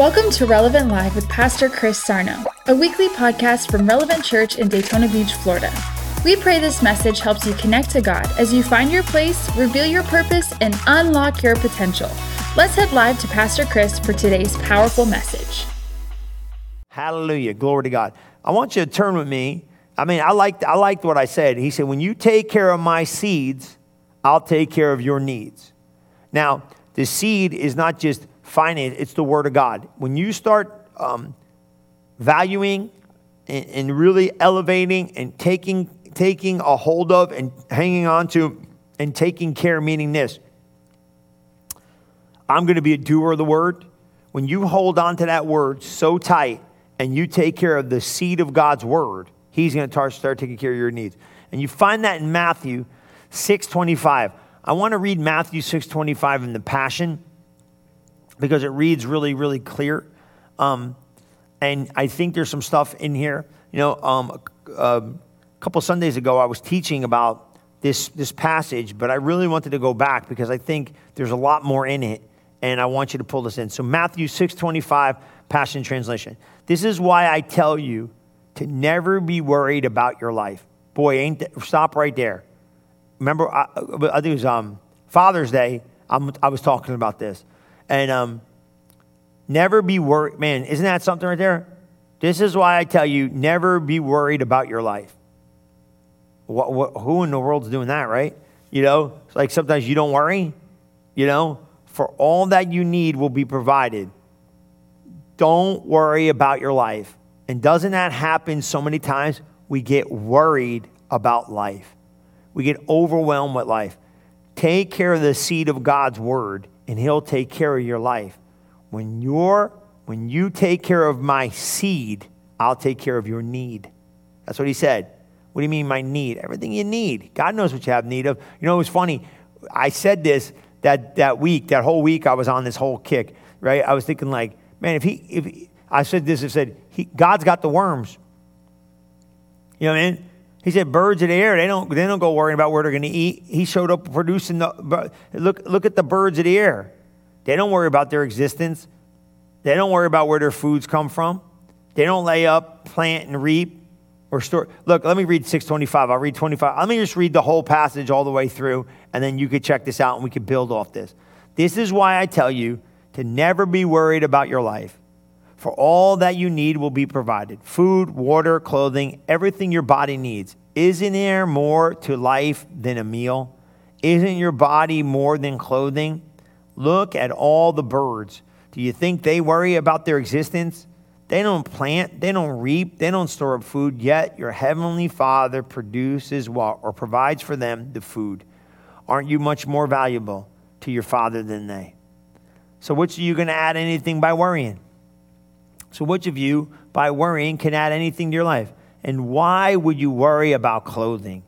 Welcome to Relevant Live with Pastor Chris Sarno, a weekly podcast from Relevant Church in Daytona Beach, Florida. We pray this message helps you connect to God as you find your place, reveal your purpose, and unlock your potential. Let's head live to Pastor Chris for today's powerful message. Hallelujah. Glory to God. I want you to turn with me. I mean, I liked, I liked what I said. He said, When you take care of my seeds, I'll take care of your needs. Now, the seed is not just finance, it's the Word of God. When you start um, valuing and, and really elevating and taking, taking a hold of and hanging on to and taking care, meaning this I'm going to be a doer of the Word. When you hold on to that Word so tight and you take care of the seed of God's Word, He's going to start taking care of your needs. And you find that in Matthew 625. I want to read Matthew 625 in the Passion because it reads really, really clear. Um, and I think there's some stuff in here. You know, um, a, a couple Sundays ago, I was teaching about this, this passage, but I really wanted to go back because I think there's a lot more in it, and I want you to pull this in. So Matthew 6.25, Passion Translation. This is why I tell you to never be worried about your life. Boy, ain't that, stop right there. Remember, I, I think it was um, Father's Day, I'm, i was talking about this. And um, never be worried. Man, isn't that something right there? This is why I tell you never be worried about your life. What, what, who in the world's doing that, right? You know, it's like sometimes you don't worry, you know, for all that you need will be provided. Don't worry about your life. And doesn't that happen so many times? We get worried about life, we get overwhelmed with life. Take care of the seed of God's word and he'll take care of your life. When you're when you take care of my seed, I'll take care of your need. That's what he said. What do you mean my need? Everything you need. God knows what you have need of. You know, it was funny. I said this that that week, that whole week I was on this whole kick, right? I was thinking like, man, if he if he, I said this, I said, he, God's got the worms. You know what I mean? He said, birds of the air, they don't, they don't go worrying about where they're going to eat. He showed up producing the, look, look at the birds of the air. They don't worry about their existence. They don't worry about where their foods come from. They don't lay up, plant, and reap or store. Look, let me read 625. I'll read 25. Let me just read the whole passage all the way through, and then you could check this out and we could build off this. This is why I tell you to never be worried about your life for all that you need will be provided food, water, clothing, everything your body needs. Isn't there more to life than a meal? Isn't your body more than clothing? Look at all the birds. Do you think they worry about their existence? They don't plant, they don't reap, they don't store up food, yet your heavenly Father produces what or provides for them the food. Aren't you much more valuable to your Father than they? So, which are you going to add anything by worrying? So, which of you, by worrying, can add anything to your life? And why would you worry about clothing?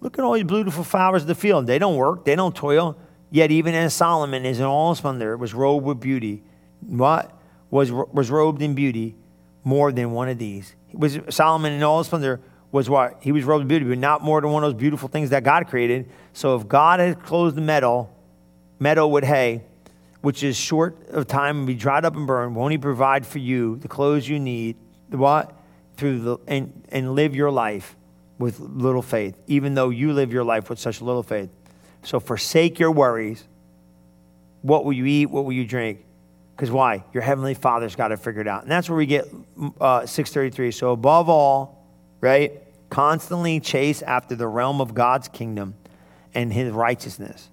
Look at all these beautiful flowers of the field. They don't work, they don't toil. Yet, even as Solomon is in all splendor, was robed with beauty, what was, was robed in beauty more than one of these? Was Solomon in all his splendor was what? He was robed in beauty, but not more than one of those beautiful things that God created. So, if God had clothed the meadow, meadow with hay, which is short of time and be dried up and burned, won't he provide for you the clothes you need, the what? Through the and, and live your life with little faith, even though you live your life with such little faith. So forsake your worries. What will you eat? What will you drink? Because why? Your heavenly Father's got it figured out. And that's where we get uh, 633. So above all, right, constantly chase after the realm of God's kingdom and his righteousness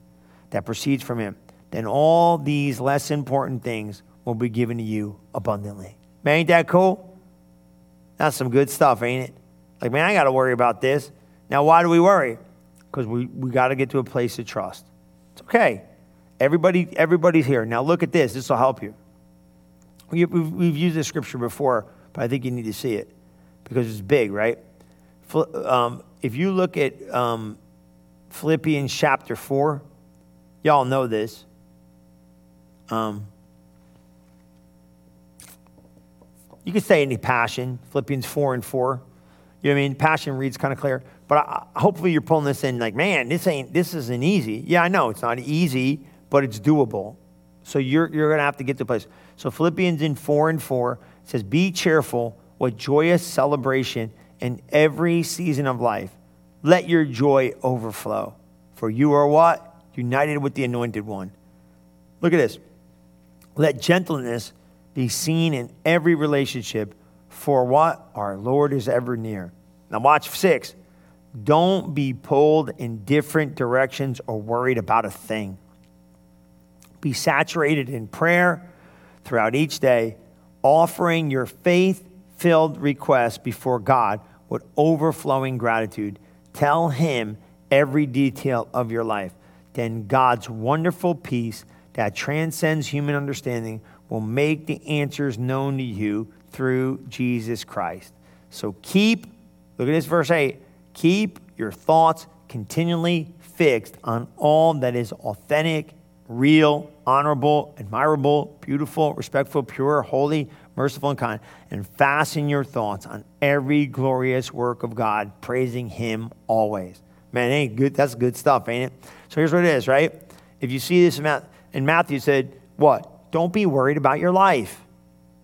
that proceeds from him then all these less important things will be given to you abundantly. Man, ain't that cool? That's some good stuff, ain't it? Like, man, I got to worry about this. Now, why do we worry? Because we, we got to get to a place of trust. It's okay. Everybody, everybody's here. Now, look at this. This will help you. We, we've, we've used this scripture before, but I think you need to see it because it's big, right? Um, if you look at um, Philippians chapter 4, y'all know this. Um, you could say any passion, Philippians 4 and 4. You know what I mean? Passion reads kind of clear. But I, hopefully you're pulling this in like, man, this ain't, this isn't easy. Yeah, I know it's not easy, but it's doable. So you're, you're to have to get to a place. So Philippians in 4 and 4 says, Be cheerful with joyous celebration in every season of life. Let your joy overflow. For you are what? United with the anointed one. Look at this. Let gentleness be seen in every relationship, for what? Our Lord is ever near. Now, watch six. Don't be pulled in different directions or worried about a thing. Be saturated in prayer throughout each day, offering your faith filled requests before God with overflowing gratitude. Tell Him every detail of your life. Then God's wonderful peace that transcends human understanding will make the answers known to you through Jesus Christ. So keep, look at this verse 8, keep your thoughts continually fixed on all that is authentic, real, honorable, admirable, beautiful, respectful, pure, holy, merciful, and kind, and fasten your thoughts on every glorious work of God, praising Him always. Man, ain't good. That's good stuff, ain't it? So here's what it is, right? If you see this in Matthew, said, What? Don't be worried about your life.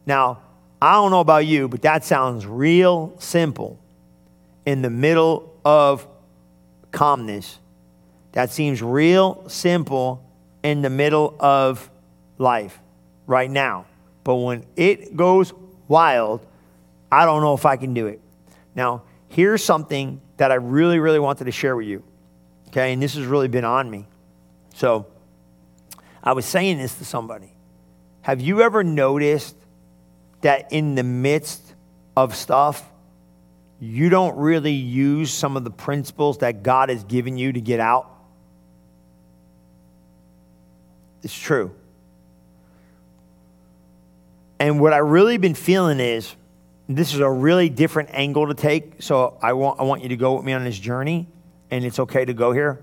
Now, I don't know about you, but that sounds real simple in the middle of calmness. That seems real simple in the middle of life right now. But when it goes wild, I don't know if I can do it. Now, here's something that I really, really wanted to share with you. Okay, and this has really been on me. So I was saying this to somebody. Have you ever noticed that in the midst of stuff, you don't really use some of the principles that God has given you to get out? It's true. And what I really been feeling is this is a really different angle to take. So I want, I want you to go with me on this journey, and it's okay to go here.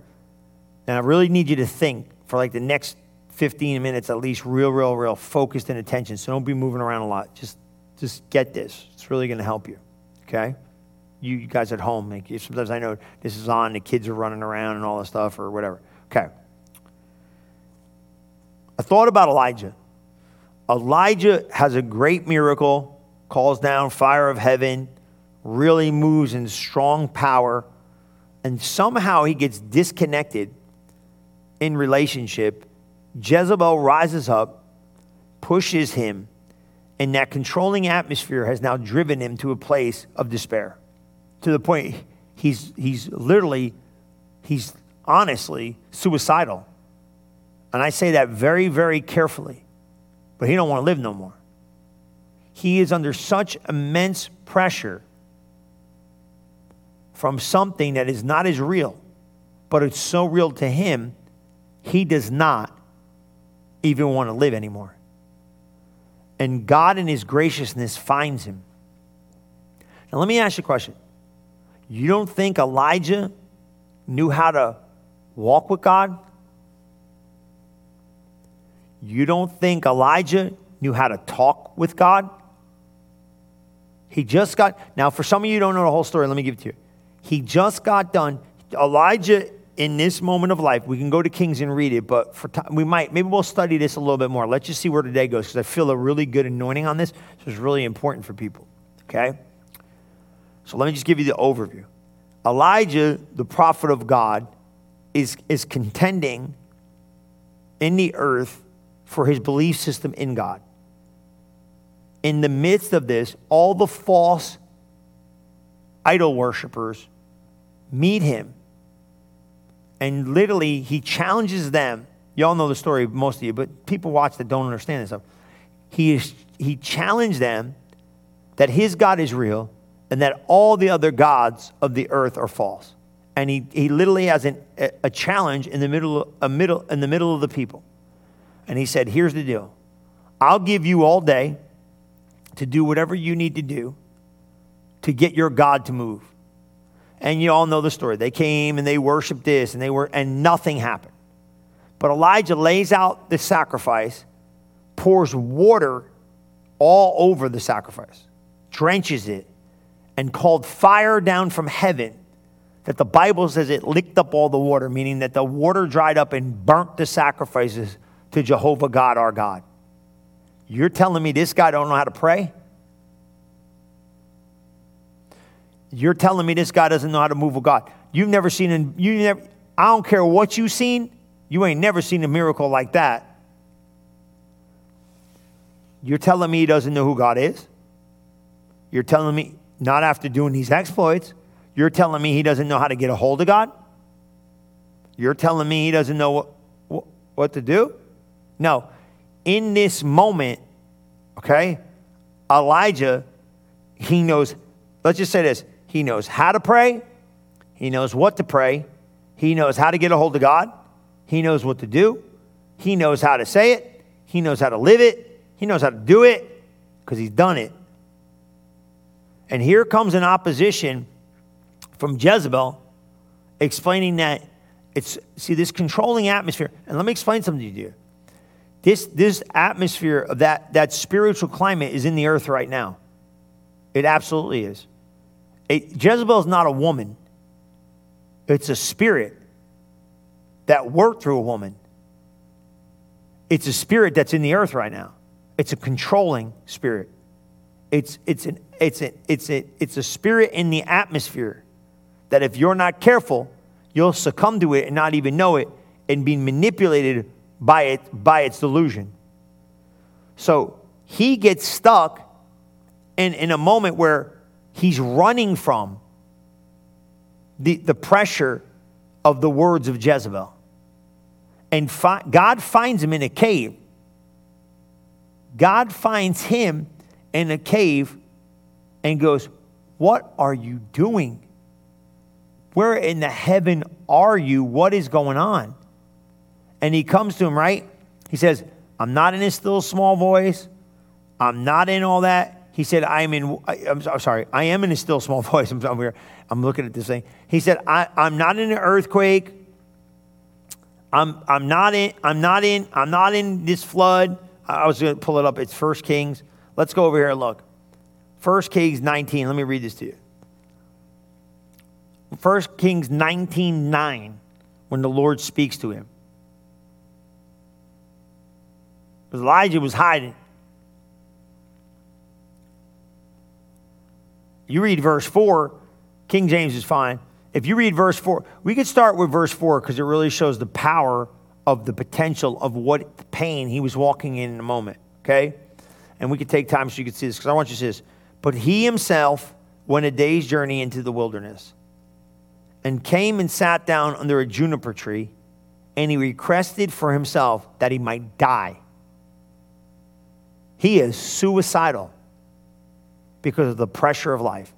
And I really need you to think for like the next 15 minutes at least, real, real, real focused and attention. So don't be moving around a lot. Just, just get this. It's really going to help you. Okay? You, you guys at home, like, sometimes I know this is on, the kids are running around and all this stuff or whatever. Okay. I thought about Elijah. Elijah has a great miracle calls down fire of heaven, really moves in strong power, and somehow he gets disconnected in relationship. Jezebel rises up, pushes him, and that controlling atmosphere has now driven him to a place of despair. To the point he's he's literally he's honestly suicidal. And I say that very, very carefully. But he don't want to live no more he is under such immense pressure from something that is not as real, but it's so real to him, he does not even want to live anymore. And God, in his graciousness, finds him. Now, let me ask you a question. You don't think Elijah knew how to walk with God? You don't think Elijah knew how to talk with God? He just got, now for some of you don't know the whole story, let me give it to you. He just got done. Elijah, in this moment of life, we can go to Kings and read it, but for time, we might, maybe we'll study this a little bit more. Let's just see where today goes because I feel a really good anointing on this. So it's really important for people, okay? So let me just give you the overview. Elijah, the prophet of God, is, is contending in the earth for his belief system in God in the midst of this, all the false idol worshippers meet him. And literally, he challenges them. Y'all know the story, most of you, but people watch that don't understand this stuff. He, is, he challenged them that his God is real and that all the other gods of the earth are false. And he, he literally has an, a, a challenge in the, middle, a middle, in the middle of the people. And he said, Here's the deal I'll give you all day to do whatever you need to do to get your God to move. And you all know the story. They came and they worshiped this and they were and nothing happened. But Elijah lays out the sacrifice, pours water all over the sacrifice, drenches it, and called fire down from heaven that the Bible says it licked up all the water, meaning that the water dried up and burnt the sacrifices to Jehovah God, our God. You're telling me this guy don't know how to pray? You're telling me this guy doesn't know how to move with God. You've never seen, an, you never, I don't care what you've seen, you ain't never seen a miracle like that. You're telling me he doesn't know who God is? You're telling me, not after doing these exploits, you're telling me he doesn't know how to get a hold of God? You're telling me he doesn't know what, what, what to do? No. In this moment, okay, Elijah, he knows, let's just say this he knows how to pray, he knows what to pray, he knows how to get a hold of God, he knows what to do, he knows how to say it, he knows how to live it, he knows how to do it because he's done it. And here comes an opposition from Jezebel explaining that it's, see, this controlling atmosphere. And let me explain something to you. This, this atmosphere of that, that spiritual climate is in the earth right now. It absolutely is. Jezebel is not a woman, it's a spirit that worked through a woman. It's a spirit that's in the earth right now. It's a controlling spirit. It's, it's, an, it's, a, it's, a, it's a spirit in the atmosphere that if you're not careful, you'll succumb to it and not even know it and be manipulated by it by its delusion. So he gets stuck in, in a moment where he's running from the, the pressure of the words of Jezebel. And fi- God finds him in a cave. God finds him in a cave and goes, What are you doing? Where in the heaven are you? What is going on? And he comes to him, right? He says, I'm not in his still small voice. I'm not in all that. He said, I'm in, I, am sorry, I am in a still small voice. I'm, I'm, here, I'm looking at this thing. He said, I, I'm not in an earthquake. I'm, I'm not in, I'm not in, I'm not in this flood. I was going to pull it up. It's First Kings. Let's go over here and look. First Kings 19. Let me read this to you. 1 Kings 19 9, when the Lord speaks to him. Elijah was hiding. You read verse 4, King James is fine. If you read verse 4, we could start with verse 4 because it really shows the power of the potential of what pain he was walking in in a moment, okay? And we could take time so you could see this because I want you to see this. But he himself went a day's journey into the wilderness and came and sat down under a juniper tree, and he requested for himself that he might die. He is suicidal because of the pressure of life.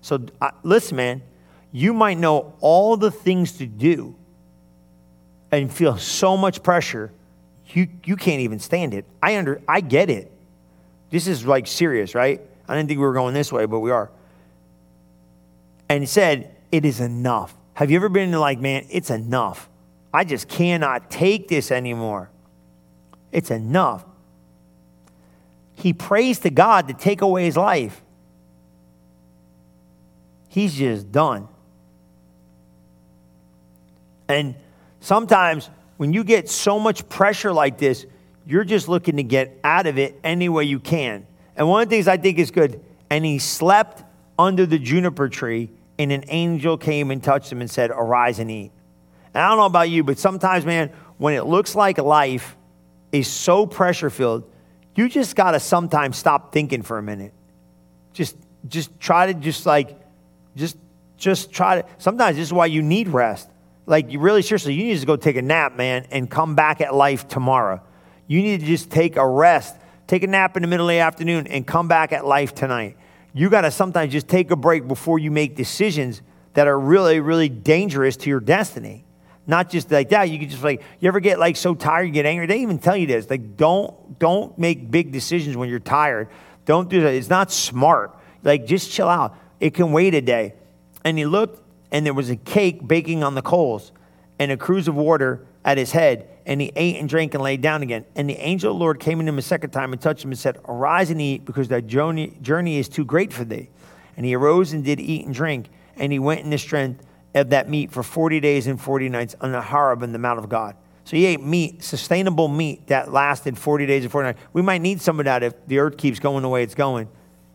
So, uh, listen, man, you might know all the things to do and feel so much pressure, you, you can't even stand it. I, under, I get it. This is like serious, right? I didn't think we were going this way, but we are. And he said, it is enough. Have you ever been like, man, it's enough. I just cannot take this anymore. It's enough. He prays to God to take away his life. He's just done. And sometimes when you get so much pressure like this, you're just looking to get out of it any way you can. And one of the things I think is good, and he slept under the juniper tree and an angel came and touched him and said, Arise and eat. And I don't know about you, but sometimes, man, when it looks like life is so pressure filled, you just got to sometimes stop thinking for a minute. Just, just try to just like, just, just try to. Sometimes this is why you need rest. Like, you really seriously, you need to go take a nap, man, and come back at life tomorrow. You need to just take a rest, take a nap in the middle of the afternoon, and come back at life tonight you got to sometimes just take a break before you make decisions that are really, really dangerous to your destiny. Not just like that. You can just like, you ever get like so tired, you get angry? They even tell you this. Like, don't, don't make big decisions when you're tired. Don't do that. It's not smart. Like, just chill out. It can wait a day. And he looked, and there was a cake baking on the coals and a cruse of water at his head and he ate and drank and laid down again. And the angel of the Lord came to him a second time and touched him and said, Arise and eat, because thy journey, journey is too great for thee. And he arose and did eat and drink, and he went in the strength of that meat for 40 days and 40 nights on the Horeb in the mount of God. So he ate meat, sustainable meat that lasted 40 days and 40 nights. We might need some of that if the earth keeps going the way it's going,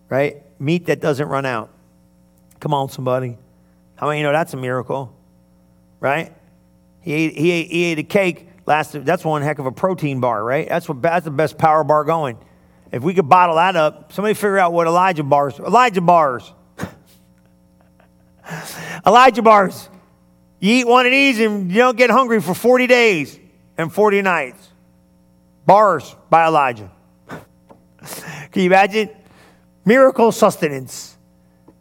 right? Meat that doesn't run out. Come on, somebody. How many you know that's a miracle, right? He ate, he ate, he ate a cake. Lasted, that's one heck of a protein bar, right? That's, what, that's the best power bar going. If we could bottle that up, somebody figure out what Elijah bars. Elijah bars. Elijah bars. You eat one of these and you don't get hungry for 40 days and 40 nights. Bars by Elijah. can you imagine? Miracle sustenance.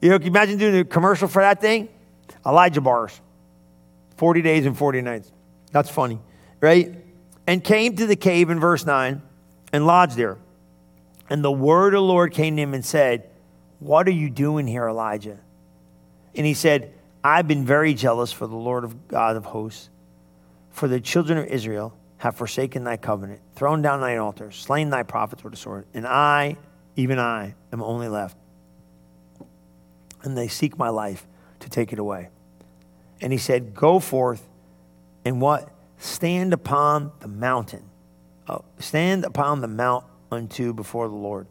You know, can you imagine doing a commercial for that thing? Elijah bars. 40 days and 40 nights. That's funny, right? And came to the cave in verse 9 and lodged there. And the word of the Lord came to him and said, What are you doing here, Elijah? And he said, I've been very jealous for the Lord of God of hosts, for the children of Israel have forsaken thy covenant, thrown down thine altars, slain thy prophets with the sword, and I, even I, am only left. And they seek my life to take it away. And he said, Go forth and what? Stand upon the mountain. Oh, stand upon the mount unto before the Lord.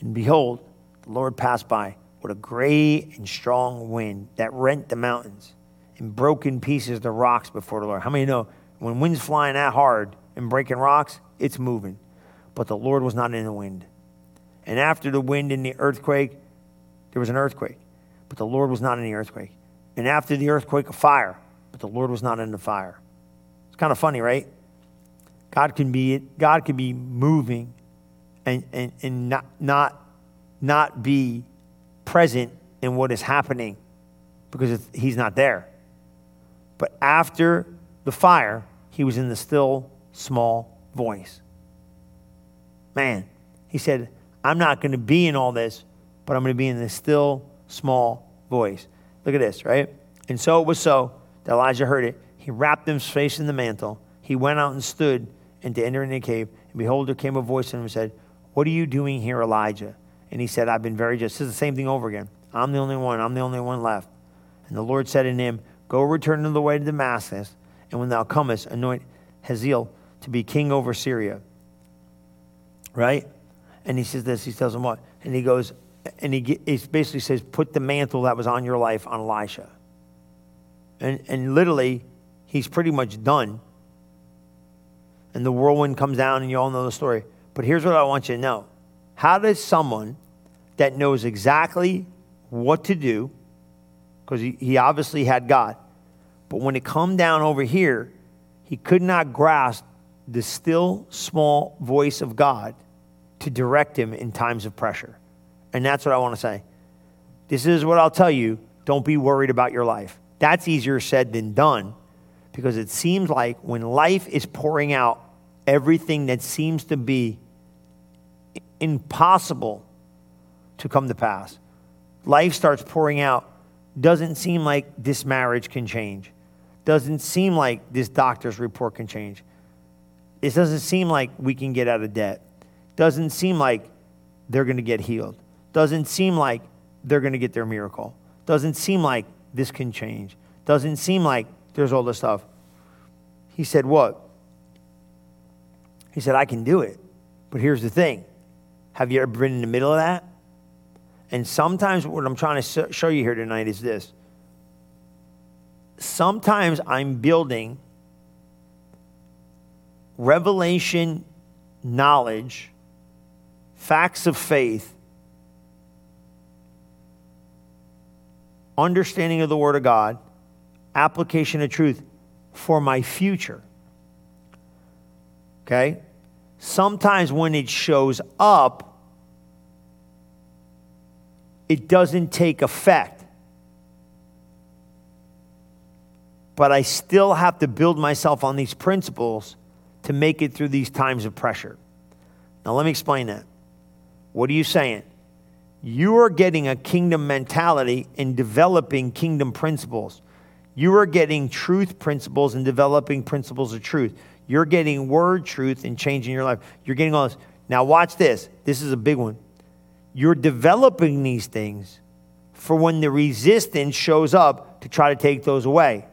And behold, the Lord passed by with a great and strong wind that rent the mountains and broke in pieces the rocks before the Lord. How many know when wind's flying that hard and breaking rocks, it's moving. But the Lord was not in the wind. And after the wind and the earthquake, there was an earthquake. But the Lord was not in the earthquake. And after the earthquake, a fire. But the Lord was not in the fire. It's kind of funny, right? God can be, God can be moving and, and, and not, not, not be present in what is happening because he's not there. But after the fire, he was in the still small voice. Man, he said, I'm not going to be in all this, but I'm going to be in the still small voice. Look at this, right? And so it was so that Elijah heard it. He wrapped his face in the mantle. He went out and stood and to enter in the cave. And behold, there came a voice to him and said, What are you doing here, Elijah? And he said, I've been very just. This is the same thing over again. I'm the only one. I'm the only one left. And the Lord said unto him, Go return to the way to Damascus, and when thou comest, anoint Hazael to be king over Syria. Right? And he says this. He tells him what? And he goes, and he, he basically says, Put the mantle that was on your life on Elisha. And, and literally, he's pretty much done. And the whirlwind comes down, and you all know the story. But here's what I want you to know how does someone that knows exactly what to do, because he, he obviously had God, but when it come down over here, he could not grasp the still small voice of God to direct him in times of pressure. And that's what I want to say. This is what I'll tell you. Don't be worried about your life. That's easier said than done because it seems like when life is pouring out everything that seems to be impossible to come to pass. Life starts pouring out. Doesn't seem like this marriage can change. Doesn't seem like this doctor's report can change. It doesn't seem like we can get out of debt. Doesn't seem like they're going to get healed. Doesn't seem like they're going to get their miracle. Doesn't seem like this can change. Doesn't seem like there's all this stuff. He said, What? He said, I can do it. But here's the thing have you ever been in the middle of that? And sometimes what I'm trying to show you here tonight is this. Sometimes I'm building revelation knowledge, facts of faith, understanding of the Word of God, application of truth for my future. Okay? Sometimes when it shows up, it doesn't take effect. But I still have to build myself on these principles to make it through these times of pressure. Now, let me explain that. What are you saying? You are getting a kingdom mentality and developing kingdom principles. You are getting truth principles and developing principles of truth. You're getting word truth and changing your life. You're getting all this. Now, watch this. This is a big one. You're developing these things for when the resistance shows up to try to take those away.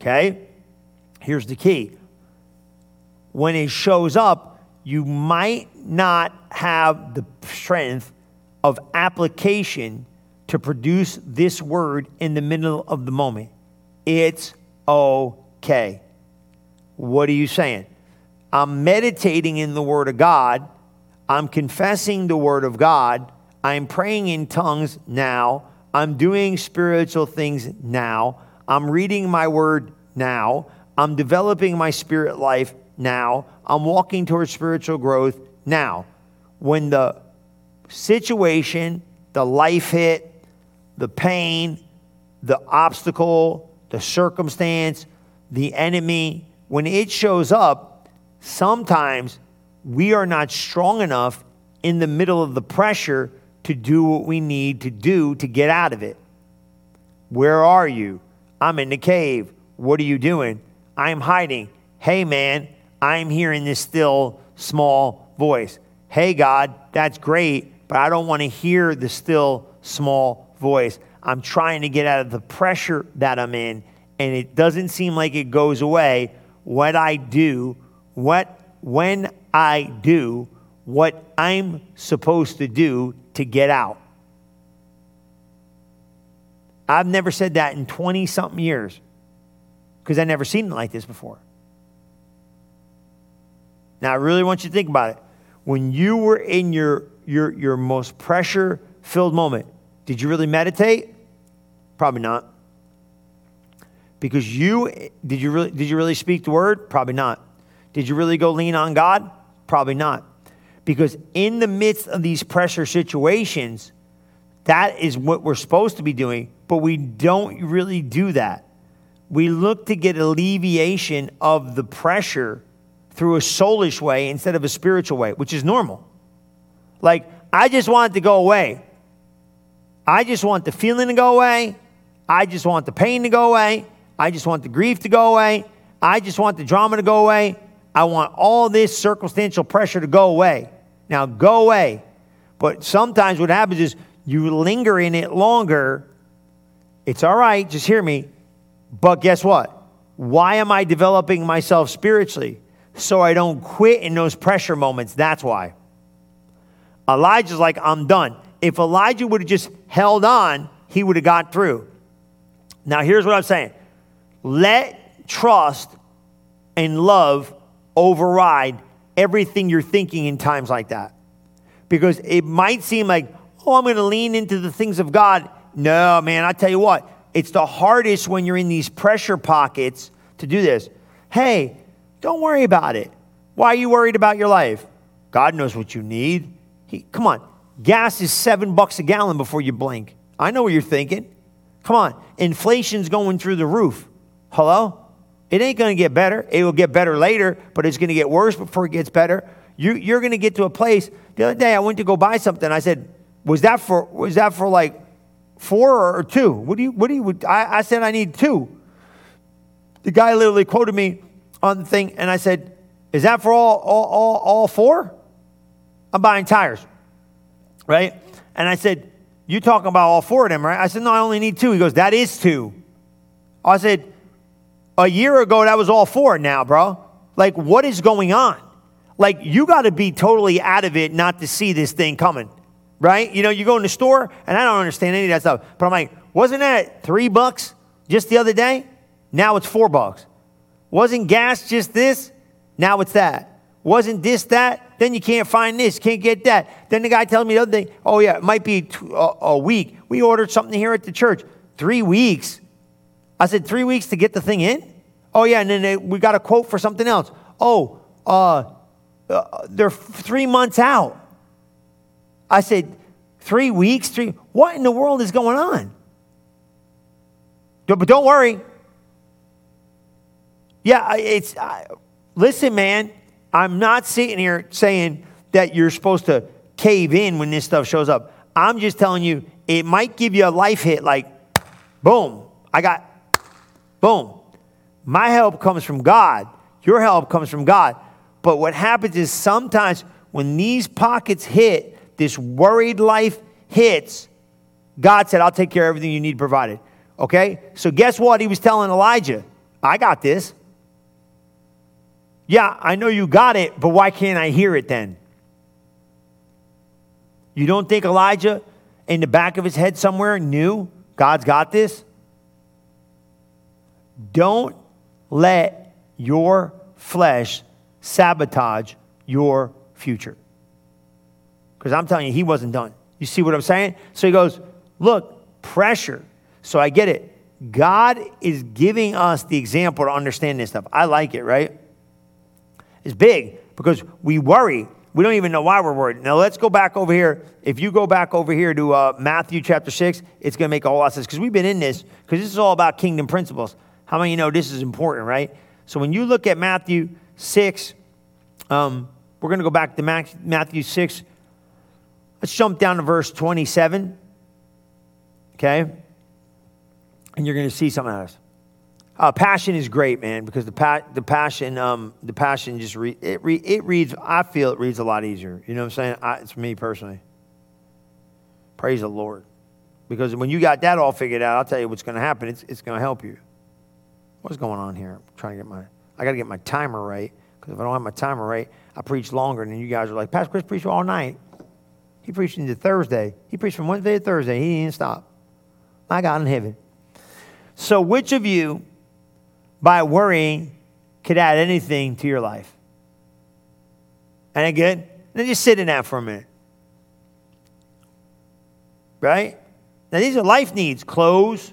Okay? Here's the key when it shows up, you might not have the strength of application to produce this word in the middle of the moment. It's okay. What are you saying? I'm meditating in the Word of God. I'm confessing the Word of God. I'm praying in tongues now. I'm doing spiritual things now. I'm reading my Word now. I'm developing my spirit life now. I'm walking towards spiritual growth now. When the situation, the life hit, the pain, the obstacle, the circumstance, the enemy, when it shows up, sometimes we are not strong enough in the middle of the pressure to do what we need to do to get out of it. Where are you? I'm in the cave. What are you doing? I'm hiding. Hey, man, I'm hearing this still small voice. Hey, God, that's great, but I don't want to hear the still small voice. I'm trying to get out of the pressure that I'm in, and it doesn't seem like it goes away. What I do, what when I do what I'm supposed to do to get out. I've never said that in 20 something years because I've never seen it like this before. Now, I really want you to think about it. When you were in your, your, your most pressure filled moment, did you really meditate? Probably not. Because you did you really did you really speak the word? Probably not. Did you really go lean on God? Probably not. Because in the midst of these pressure situations, that is what we're supposed to be doing, but we don't really do that. We look to get alleviation of the pressure through a soulish way instead of a spiritual way, which is normal. Like, I just want it to go away. I just want the feeling to go away. I just want the pain to go away. I just want the grief to go away. I just want the drama to go away. I want all this circumstantial pressure to go away. Now, go away. But sometimes what happens is you linger in it longer. It's all right, just hear me. But guess what? Why am I developing myself spiritually? So I don't quit in those pressure moments. That's why. Elijah's like, I'm done. If Elijah would have just held on, he would have got through. Now, here's what I'm saying let trust and love override everything you're thinking in times like that. Because it might seem like, oh, I'm going to lean into the things of God. No, man, I tell you what, it's the hardest when you're in these pressure pockets to do this. Hey, don't worry about it. Why are you worried about your life? God knows what you need. He, come on, gas is seven bucks a gallon before you blink. I know what you're thinking. Come on, inflation's going through the roof. Hello? It ain't going to get better. It will get better later, but it's going to get worse before it gets better. You, you're going to get to a place. The other day, I went to go buy something. I said, "Was that for? Was that for like four or two? What do you? What do you? I, I said I need two. The guy literally quoted me on the thing, and I said, "Is that for all all all, all four? I'm buying tires, right?" And I said, "You talking about all four of them, right?" I said, "No, I only need two. He goes, "That is two. I said a year ago, that was all four now, bro. Like, what is going on? Like, you got to be totally out of it not to see this thing coming, right? You know, you go in the store, and I don't understand any of that stuff, but I'm like, wasn't that three bucks just the other day? Now it's four bucks. Wasn't gas just this? Now it's that. Wasn't this that? Then you can't find this, can't get that. Then the guy tells me the other thing, oh, yeah, it might be a week. We ordered something here at the church. Three weeks. I said, three weeks to get the thing in? Oh, yeah, and then they, we got a quote for something else. Oh, uh, uh, they're three months out. I said, three weeks? Three? What in the world is going on? But don't worry. Yeah, it's, I, listen, man, I'm not sitting here saying that you're supposed to cave in when this stuff shows up. I'm just telling you, it might give you a life hit like, boom, I got Boom. My help comes from God. Your help comes from God. But what happens is sometimes when these pockets hit, this worried life hits, God said, I'll take care of everything you need provided. Okay? So guess what? He was telling Elijah, I got this. Yeah, I know you got it, but why can't I hear it then? You don't think Elijah, in the back of his head somewhere, knew God's got this? Don't let your flesh sabotage your future. Because I'm telling you, he wasn't done. You see what I'm saying? So he goes, Look, pressure. So I get it. God is giving us the example to understand this stuff. I like it, right? It's big because we worry. We don't even know why we're worried. Now let's go back over here. If you go back over here to uh, Matthew chapter 6, it's going to make a whole lot of sense because we've been in this because this is all about kingdom principles. How many you know this is important, right? So when you look at Matthew 6, um, we're going to go back to Matthew 6. Let's jump down to verse 27. Okay? And you're going to see something else. Uh, passion is great, man, because the, pa- the passion, um, the passion just re- it, re- it reads. I feel it reads a lot easier. You know what I'm saying? I, it's me personally. Praise the Lord, because when you got that all figured out, I'll tell you what's going to happen. It's it's going to help you. What's going on here? I'm trying to get my. I got to get my timer right because if I don't have my timer right, I preach longer. And you guys are like, Pastor Chris preached all night. He preached into Thursday. He preached from Wednesday to Thursday. He didn't stop. My God in heaven. So, which of you by worrying could add anything to your life. And good? then just sit in that for a minute. Right? Now, these are life needs clothes.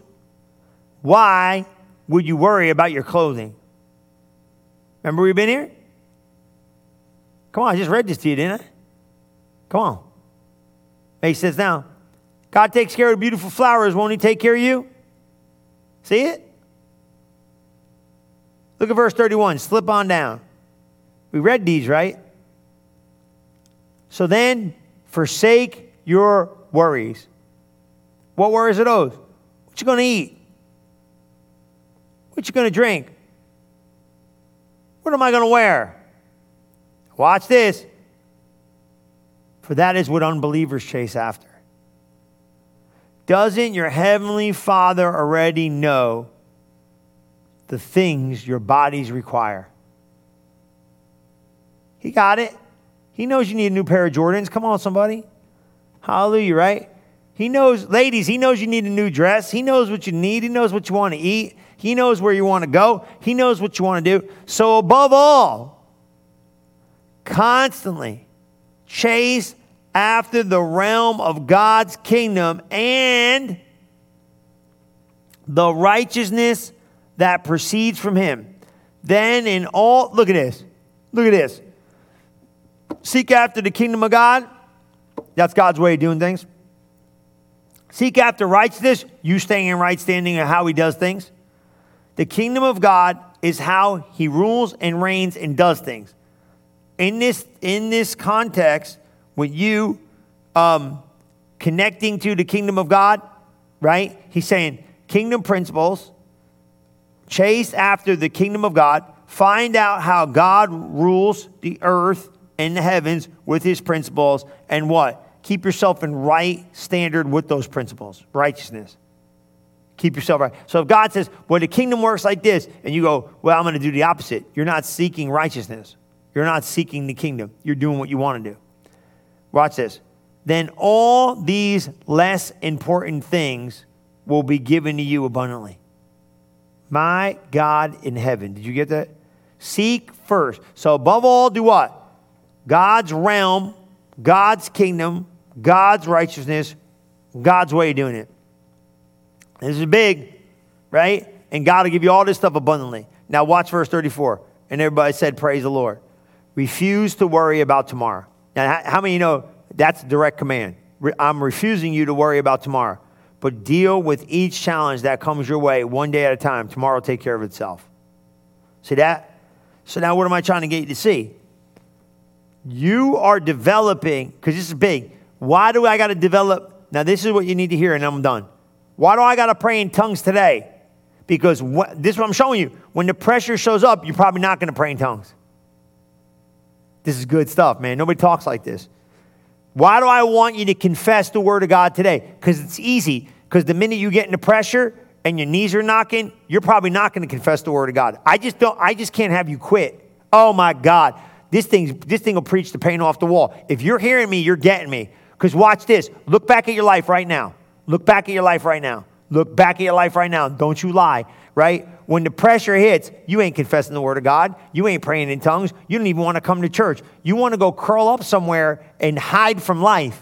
Why would you worry about your clothing? Remember we've been here? Come on, I just read this to you, didn't I? Come on. He says now, God takes care of beautiful flowers, won't He take care of you? See it? Look at verse 31. Slip on down. We read these, right? So then, forsake your worries. What worries are those? What you going to eat? What you going to drink? What am I going to wear? Watch this. For that is what unbelievers chase after. Doesn't your heavenly Father already know the things your bodies require. He got it. He knows you need a new pair of Jordans. Come on, somebody. Hallelujah, right? He knows, ladies, he knows you need a new dress. He knows what you need. He knows what you want to eat. He knows where you want to go. He knows what you want to do. So, above all, constantly chase after the realm of God's kingdom and the righteousness that proceeds from him. Then in all, look at this. Look at this. Seek after the kingdom of God. That's God's way of doing things. Seek after righteousness, you staying in right standing and how he does things. The kingdom of God is how he rules and reigns and does things. In this, in this context, with you um, connecting to the kingdom of God, right? He's saying kingdom principles, chase after the kingdom of God, find out how God rules the earth and the heavens with his principles, and what? Keep yourself in right standard with those principles, righteousness. Keep yourself right. So if God says, well, the kingdom works like this, and you go, well, I'm going to do the opposite, you're not seeking righteousness. You're not seeking the kingdom. You're doing what you want to do. Watch this. Then all these less important things will be given to you abundantly. My God in heaven. Did you get that? Seek first. So, above all, do what? God's realm, God's kingdom, God's righteousness, God's way of doing it. This is big, right? And God will give you all this stuff abundantly. Now, watch verse 34. And everybody said, Praise the Lord. Refuse to worry about tomorrow. Now, how many you know that's a direct command? I'm refusing you to worry about tomorrow but deal with each challenge that comes your way one day at a time. Tomorrow will take care of itself. See that? So now what am I trying to get you to see? You are developing, because this is big. Why do I got to develop? Now, this is what you need to hear, and I'm done. Why do I got to pray in tongues today? Because this is what I'm showing you. When the pressure shows up, you're probably not going to pray in tongues. This is good stuff, man. Nobody talks like this. Why do I want you to confess the word of God today? Because it's easy. Because the minute you get into pressure and your knees are knocking, you're probably not going to confess the word of God. I just don't, I just can't have you quit. Oh my God. This, thing, this thing will preach the paint off the wall. If you're hearing me, you're getting me. Because watch this. Look back at your life right now. Look back at your life right now. Look back at your life right now. Don't you lie, right? When the pressure hits, you ain't confessing the word of God. You ain't praying in tongues. You don't even want to come to church. You want to go curl up somewhere and hide from life.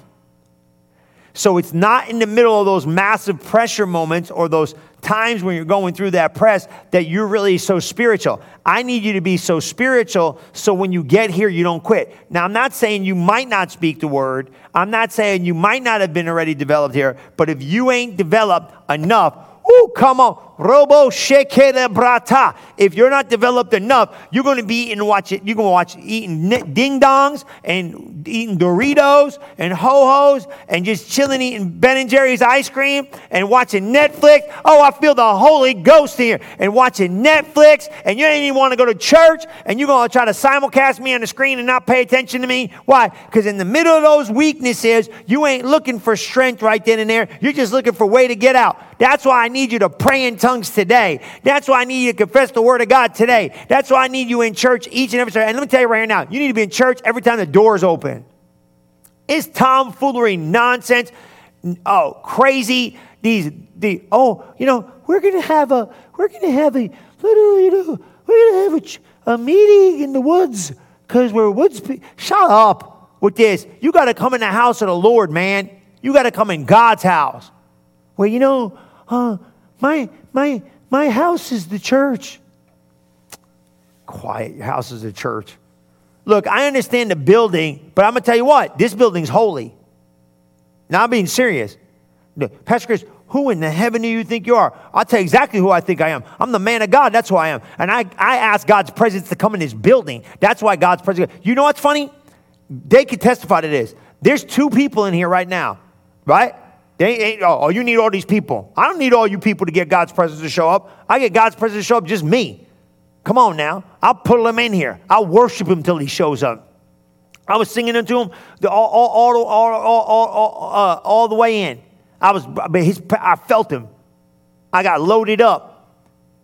So it's not in the middle of those massive pressure moments or those times when you're going through that press that you're really so spiritual. I need you to be so spiritual so when you get here, you don't quit. Now, I'm not saying you might not speak the word. I'm not saying you might not have been already developed here, but if you ain't developed enough, oh, come on. Robo shekele brata. If you're not developed enough, you're going to be eating, watch it. You're going to watch eating ding dongs and eating Doritos and ho hos and just chilling eating Ben and Jerry's ice cream and watching Netflix. Oh, I feel the Holy Ghost here and watching Netflix. And you ain't even want to go to church and you're going to try to simulcast me on the screen and not pay attention to me. Why? Because in the middle of those weaknesses, you ain't looking for strength right then and there. You're just looking for way to get out. That's why I need you to pray in tongues today. That's why I need you to confess the word of God today. That's why I need you in church each and every day. And let me tell you right now, you need to be in church every time the doors open. It's tomfoolery, nonsense, oh, crazy. These, the, oh, you know, we're gonna have a, we're gonna have a you know, we're gonna have a, a meeting in the woods because we're woods. Pe- Shut up with this. You got to come in the house of the Lord, man. You got to come in God's house. Well, you know, uh, my, my, my house is the church. Quiet, your house is the church. Look, I understand the building, but I'm going to tell you what, this building's holy. Now, I'm being serious. Pastor Chris, who in the heaven do you think you are? I'll tell you exactly who I think I am. I'm the man of God. That's who I am. And I, I ask God's presence to come in this building. That's why God's presence. You know what's funny? They can testify to this. There's two people in here right now, right? They ain't, oh, you need all these people. I don't need all you people to get God's presence to show up. I get God's presence to show up just me. Come on now. I'll put him in here. I'll worship him till he shows up. I was singing into him all, all, all, all, all, all, uh, all the way in. I was, his, I felt him. I got loaded up.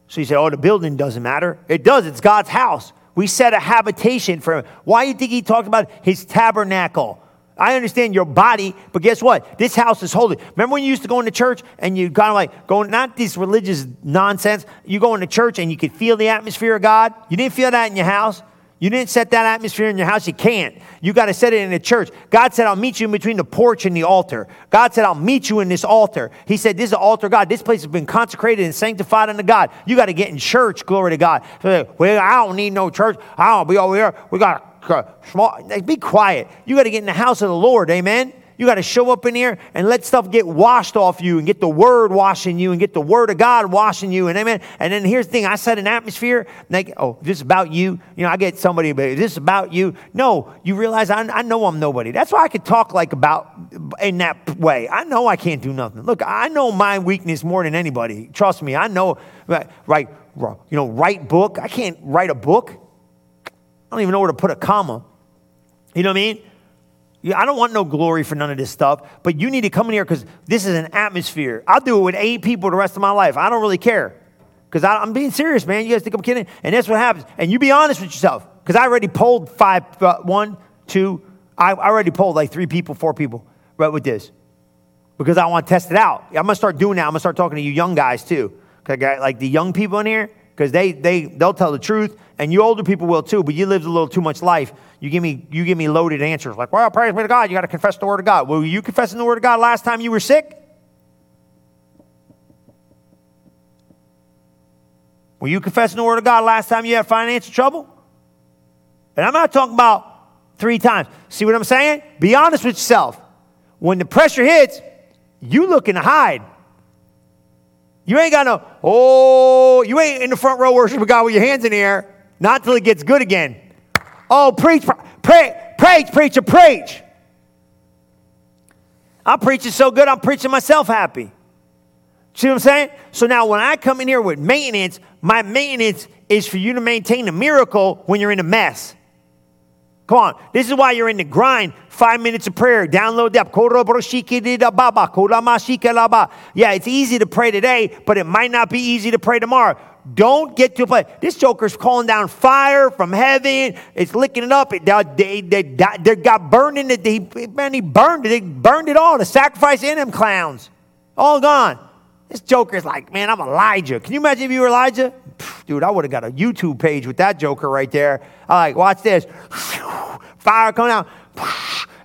So he said, Oh, the building doesn't matter. It does. It's God's house. We set a habitation for him. Why do you think he talked about his tabernacle? I understand your body, but guess what? This house is holy. Remember when you used to go into church and you kind of like going, not this religious nonsense, you go into church and you could feel the atmosphere of God? You didn't feel that in your house? You didn't set that atmosphere in your house. You can't. You got to set it in the church. God said, I'll meet you in between the porch and the altar. God said, I'll meet you in this altar. He said, This is an altar God. This place has been consecrated and sanctified unto God. You got to get in church. Glory to God. Well, I don't need no church. I don't be over here. We got be quiet. You got to get in the house of the Lord, amen? You got to show up in here and let stuff get washed off you and get the word washing you and get the word of God washing you. And amen. And then here's the thing I set an atmosphere. Like, oh, this is about you. You know, I get somebody, but this is about you. No, you realize I, I know I'm nobody. That's why I could talk like about in that way. I know I can't do nothing. Look, I know my weakness more than anybody. Trust me. I know, right, right you know, write book. I can't write a book. I don't even know where to put a comma. You know what I mean? I don't want no glory for none of this stuff, but you need to come in here because this is an atmosphere. I'll do it with eight people the rest of my life. I don't really care because I'm being serious, man. You guys think I'm kidding? And that's what happens. And you be honest with yourself because I already polled five, uh, one, two, I, I already polled like three people, four people right with this because I want to test it out. I'm going to start doing that. I'm going to start talking to you young guys too. because Like the young people in here, because they, they, they'll tell the truth, and you older people will too, but you lived a little too much life. You give me, you give me loaded answers like, well, praise be to God, you got to confess the word of God. Well, were you confessing the word of God last time you were sick? Were you confessing the word of God last time you had financial trouble? And I'm not talking about three times. See what I'm saying? Be honest with yourself. When the pressure hits, you looking to hide. You ain't got no, oh, you ain't in the front row worshiping God with your hands in the air, not till it gets good again. Oh, preach, pray, preach, preacher, preach. I'm preaching so good, I'm preaching myself happy. See what I'm saying? So now when I come in here with maintenance, my maintenance is for you to maintain the miracle when you're in a mess. Come on. This is why you're in the grind. Five minutes of prayer. Download the app. Yeah, it's easy to pray today, but it might not be easy to pray tomorrow. Don't get to a place. This joker's calling down fire from heaven. It's licking it up. It, they, they, they, got burned in it. Man, he burned it. They burned it all. The sacrifice in them clowns. All gone. This joker's like, man, I'm Elijah. Can you imagine if you were Elijah? Dude, I would have got a YouTube page with that joker right there. I like, watch this. Fire coming out.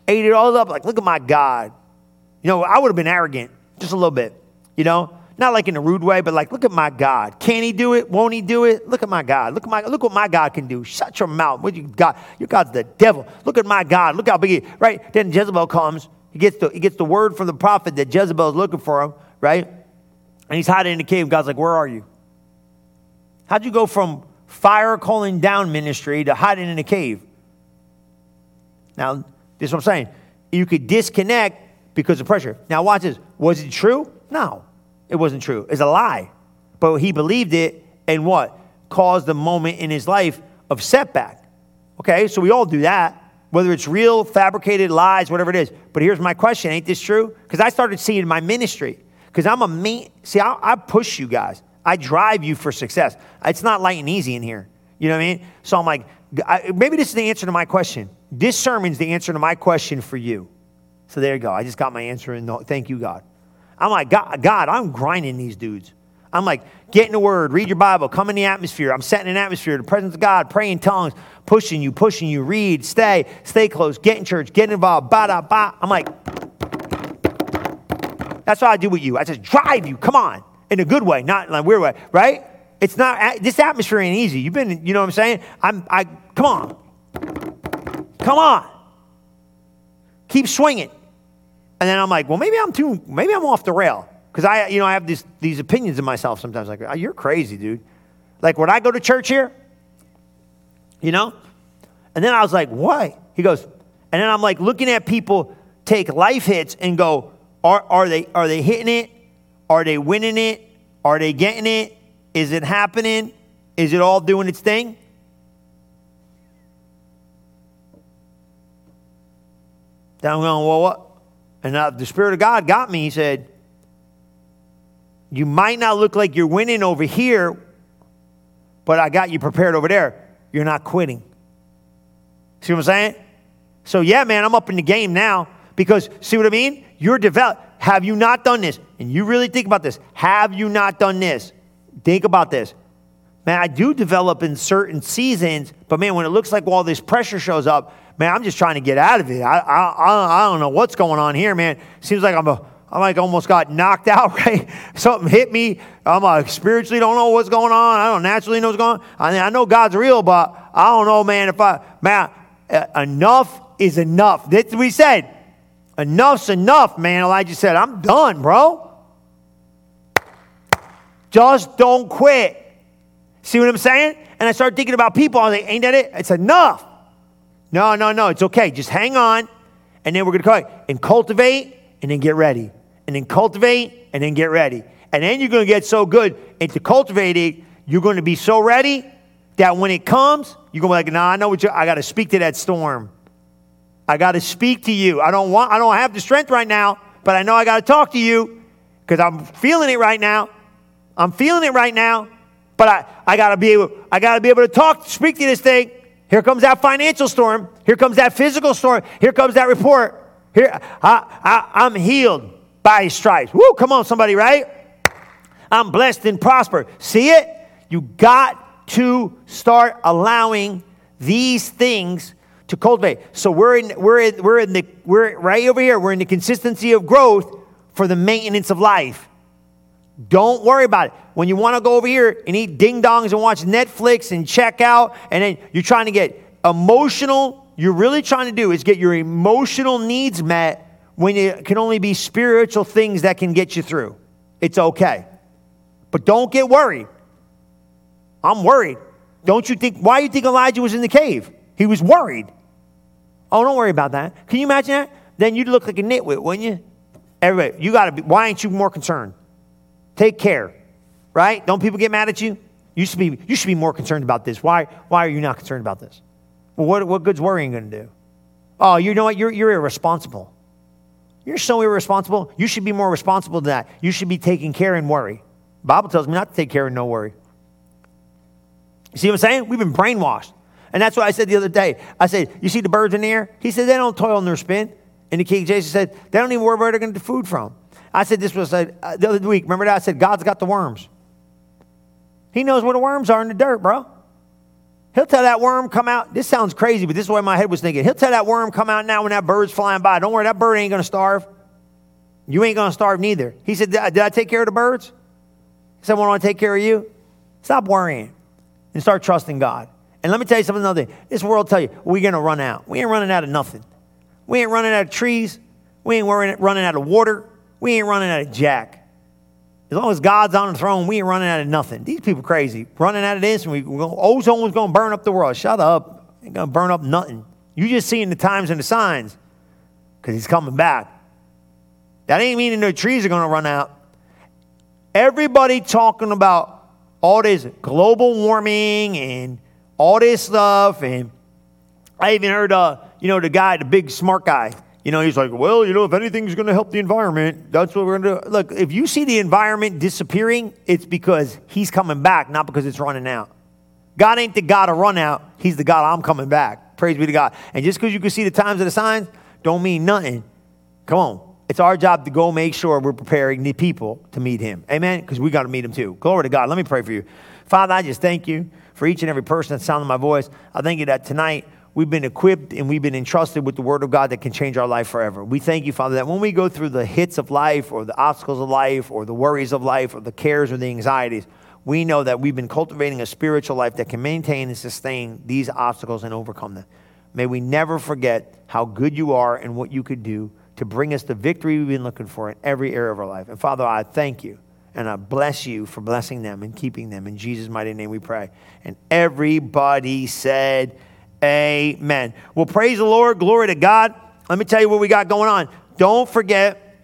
Ate it all up. Like, look at my God. You know, I would have been arrogant just a little bit, you know? Not like in a rude way, but like, look at my God. Can he do it? Won't he do it? Look at my God. Look at my look what my God can do. Shut your mouth. What you got? Your God's the devil. Look at my God. Look how big he right? Then Jezebel comes. He gets the he gets the word from the prophet that Jezebel is looking for him, right? And he's hiding in the cave. God's like, Where are you? How'd you go from fire calling down ministry to hiding in a cave? Now, this is what I'm saying. You could disconnect because of pressure. Now, watch this. Was it true? No, it wasn't true. It's a lie. But he believed it and what? Caused a moment in his life of setback. Okay, so we all do that, whether it's real, fabricated lies, whatever it is. But here's my question Ain't this true? Because I started seeing my ministry. Because I'm a me. See, I, I push you guys. I drive you for success. It's not light and easy in here. You know what I mean? So I'm like, I, maybe this is the answer to my question. This sermon's the answer to my question for you. So there you go. I just got my answer, and thank you, God. I'm like, God, God, I'm grinding these dudes. I'm like, get in the word, read your Bible, come in the atmosphere. I'm setting an atmosphere, the presence of God, praying tongues, pushing you, pushing you, read, stay, stay close, get in church, get involved, ba da ba. I'm like, that's what I do with you. I just drive you, come on, in a good way, not in a weird way, right? It's not, this atmosphere ain't easy. You've been, you know what I'm saying? I'm, I, come on. Come on. Keep swinging. And then I'm like, well, maybe I'm too, maybe I'm off the rail. Because I, you know, I have these, these opinions of myself sometimes. Like, oh, you're crazy, dude. Like, when I go to church here, you know? And then I was like, why? He goes, and then I'm like looking at people take life hits and go, are, are, they, are they hitting it? Are they winning it? Are they getting it? Is it happening? Is it all doing its thing? Then I'm going, well, what? And the Spirit of God got me. He said, You might not look like you're winning over here, but I got you prepared over there. You're not quitting. See what I'm saying? So, yeah, man, I'm up in the game now because, see what I mean? You're developed. Have you not done this? And you really think about this. Have you not done this? Think about this. Man, I do develop in certain seasons, but man, when it looks like all this pressure shows up, man, I'm just trying to get out of it. I, I, I don't know what's going on here, man. Seems like I'm a, I'm like almost got knocked out, right? Something hit me. I'm like spiritually don't know what's going on. I don't naturally know what's going on. I, mean, I know God's real, but I don't know, man. If I, man, enough is enough. That's what he said. Enough's enough, man. Elijah said, I'm done, bro. Just don't quit. See what I'm saying? And I started thinking about people. I was like, ain't that it? It's enough. No, no, no. It's okay. Just hang on. And then we're going to call and cultivate and then get ready. And then cultivate and then get ready. And then you're going to get so good into cultivating, you're going to be so ready that when it comes, you're going to be like, nah, I know what you I got to speak to that storm. I got to speak to you. I don't want, I don't have the strength right now, but I know I got to talk to you because I'm feeling it right now. I'm feeling it right now, but I, I got to be able, I got to be able to talk, speak to this thing here comes that financial storm. Here comes that physical storm. Here comes that report. Here, I, I, I'm healed by stripes. Woo, come on, somebody, right? I'm blessed and prosper. See it? You got to start allowing these things to cultivate. So we're in, we're in, we're in the, we're right over here. We're in the consistency of growth for the maintenance of life. Don't worry about it. When you want to go over here and eat ding dongs and watch Netflix and check out, and then you're trying to get emotional, you're really trying to do is get your emotional needs met when it can only be spiritual things that can get you through. It's okay. But don't get worried. I'm worried. Don't you think, why do you think Elijah was in the cave? He was worried. Oh, don't worry about that. Can you imagine that? Then you'd look like a nitwit, wouldn't you? Everybody, you got to be, why ain't you more concerned? Take care, right? Don't people get mad at you? You should be, you should be more concerned about this. Why, why are you not concerned about this? Well, what, what good's worrying going to do? Oh, you know what? You're, you're irresponsible. You're so irresponsible. You should be more responsible than that. You should be taking care and worry. The Bible tells me not to take care and no worry. You see what I'm saying? We've been brainwashed. And that's what I said the other day. I said, You see the birds in the air? He said, They don't toil in their spin. And the King James said, They don't even worry where they're going to get food from. I said, This was uh, the other week. Remember that? I said, God's got the worms. He knows where the worms are in the dirt, bro. He'll tell that worm come out. This sounds crazy, but this is what my head was thinking. He'll tell that worm come out now when that bird's flying by. Don't worry, that bird ain't going to starve. You ain't going to starve neither. He said, Did I take care of the birds? Someone want to take care of you? Stop worrying and start trusting God. And let me tell you something another thing. This world tell you, we're going to run out. We ain't running out of nothing. We ain't running out of trees. We ain't running out of water. We ain't running out of jack. As long as God's on the throne, we ain't running out of nothing. These people crazy. Running out of this, and we, we're was going to burn up the world. Shut up. Ain't going to burn up nothing. You just seeing the times and the signs because he's coming back. That ain't meaning the trees are going to run out. Everybody talking about all this global warming and all this stuff. And I even heard, uh, you know, the guy, the big smart guy, you know, he's like, well, you know, if anything's going to help the environment, that's what we're going to do. Look, if you see the environment disappearing, it's because he's coming back, not because it's running out. God ain't the God of run out. He's the God I'm coming back. Praise be to God. And just because you can see the times and the signs, don't mean nothing. Come on. It's our job to go make sure we're preparing the people to meet him. Amen? Because we got to meet him too. Glory to God. Let me pray for you. Father, I just thank you for each and every person that's sounding my voice. I thank you that tonight we've been equipped and we've been entrusted with the word of God that can change our life forever. We thank you, Father, that when we go through the hits of life or the obstacles of life or the worries of life or the cares or the anxieties, we know that we've been cultivating a spiritual life that can maintain and sustain these obstacles and overcome them. May we never forget how good you are and what you could do to bring us the victory we've been looking for in every area of our life. And Father, I thank you and I bless you for blessing them and keeping them. In Jesus' mighty name we pray. And everybody said, Amen. Well, praise the Lord. Glory to God. Let me tell you what we got going on. Don't forget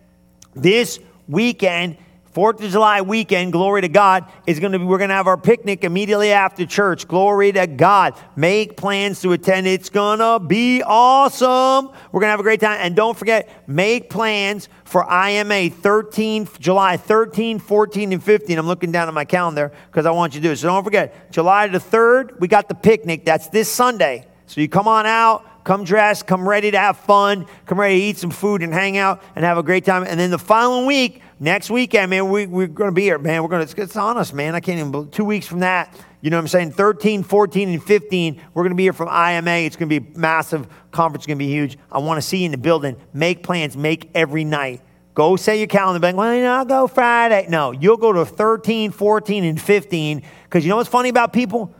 this weekend Fourth of July weekend, glory to God, is going to be, we're going to have our picnic immediately after church. Glory to God. Make plans to attend. It's going to be awesome. We're going to have a great time. And don't forget, make plans for IMA 13, July 13, 14, and 15. I'm looking down at my calendar because I want you to do it. So don't forget, July the 3rd, we got the picnic. That's this Sunday. So you come on out, come dressed, come ready to have fun, come ready to eat some food and hang out and have a great time. And then the following week, next weekend, man, we, we're going to be here, man. We're going to, it's on us, man. I can't even, two weeks from that, you know what I'm saying? 13, 14, and 15, we're going to be here from IMA. It's going to be massive. Conference going to be huge. I want to see you in the building. Make plans. Make every night. Go set your calendar. Be like, well, you know, I'll go Friday. No, you'll go to 13, 14, and 15. Because you know what's funny about people?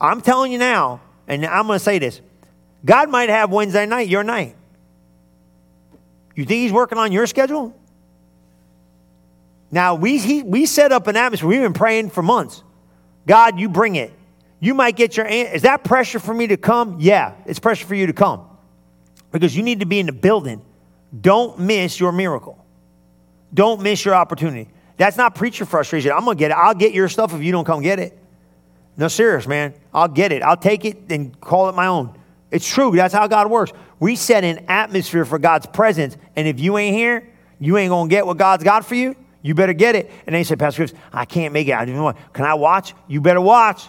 I'm telling you now, and I'm going to say this God might have Wednesday night, your night. You think He's working on your schedule? Now, we, he, we set up an atmosphere. We've been praying for months. God, you bring it. You might get your, is that pressure for me to come? Yeah, it's pressure for you to come because you need to be in the building. Don't miss your miracle. Don't miss your opportunity. That's not preacher frustration. I'm going to get it. I'll get your stuff if you don't come get it. No, serious, man. I'll get it. I'll take it and call it my own. It's true. That's how God works. We set an atmosphere for God's presence. And if you ain't here, you ain't going to get what God's got for you. You better get it. And they said, Pastor Chris, I can't make it. I don't know. Can I watch? You better watch.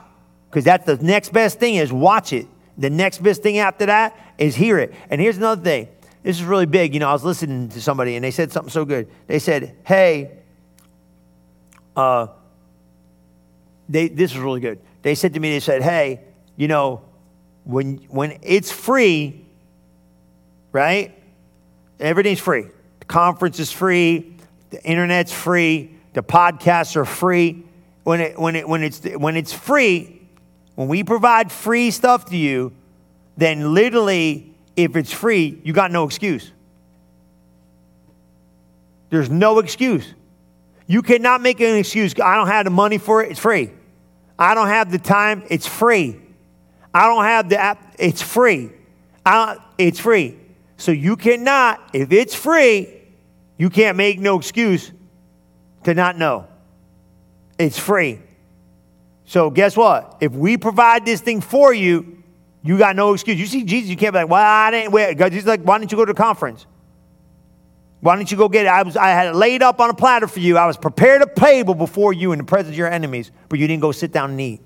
Because that's the next best thing is watch it. The next best thing after that is hear it. And here's another thing. This is really big. You know, I was listening to somebody and they said something so good. They said, hey, uh, they, this is really good. They said to me, they said, hey, you know, when, when it's free, right? Everything's free. The conference is free the internet's free. The podcasts are free. When, it, when, it, when, it's, when it's free, when we provide free stuff to you, then literally, if it's free, you got no excuse. There's no excuse. You cannot make an excuse. I don't have the money for it. It's free. I don't have the time. It's free. I don't have the app. It's free. I it's free. So you cannot, if it's free, you can't make no excuse to not know. It's free. So guess what? If we provide this thing for you, you got no excuse. You see Jesus, you can't be like, well, I didn't wait. He's like, why didn't you go to the conference? Why didn't you go get it? I, was, I had it laid up on a platter for you. I was prepared a table before you in the presence of your enemies, but you didn't go sit down and eat.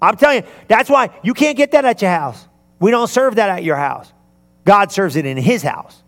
I'm telling you, that's why you can't get that at your house. We don't serve that at your house. God serves it in his house.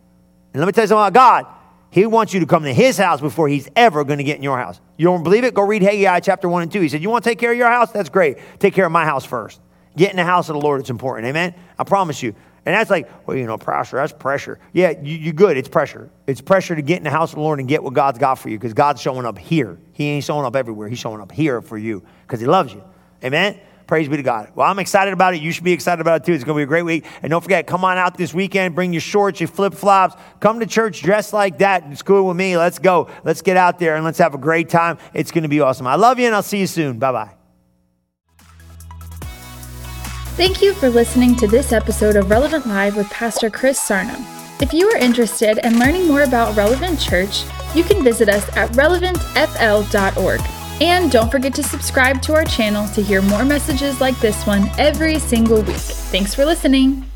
And let me tell you something about God. He wants you to come to his house before he's ever going to get in your house. You don't believe it? Go read Haggai chapter 1 and 2. He said, You want to take care of your house? That's great. Take care of my house first. Get in the house of the Lord. It's important. Amen? I promise you. And that's like, well, you know, pressure, that's pressure. Yeah, you, you good. It's pressure. It's pressure to get in the house of the Lord and get what God's got for you because God's showing up here. He ain't showing up everywhere. He's showing up here for you because he loves you. Amen? Praise be to God. Well, I'm excited about it. You should be excited about it too. It's going to be a great week. And don't forget, come on out this weekend. Bring your shorts, your flip flops. Come to church dressed like that. It's cool with me. Let's go. Let's get out there and let's have a great time. It's going to be awesome. I love you and I'll see you soon. Bye bye. Thank you for listening to this episode of Relevant Live with Pastor Chris Sarno. If you are interested in learning more about Relevant Church, you can visit us at relevantfl.org. And don't forget to subscribe to our channel to hear more messages like this one every single week. Thanks for listening.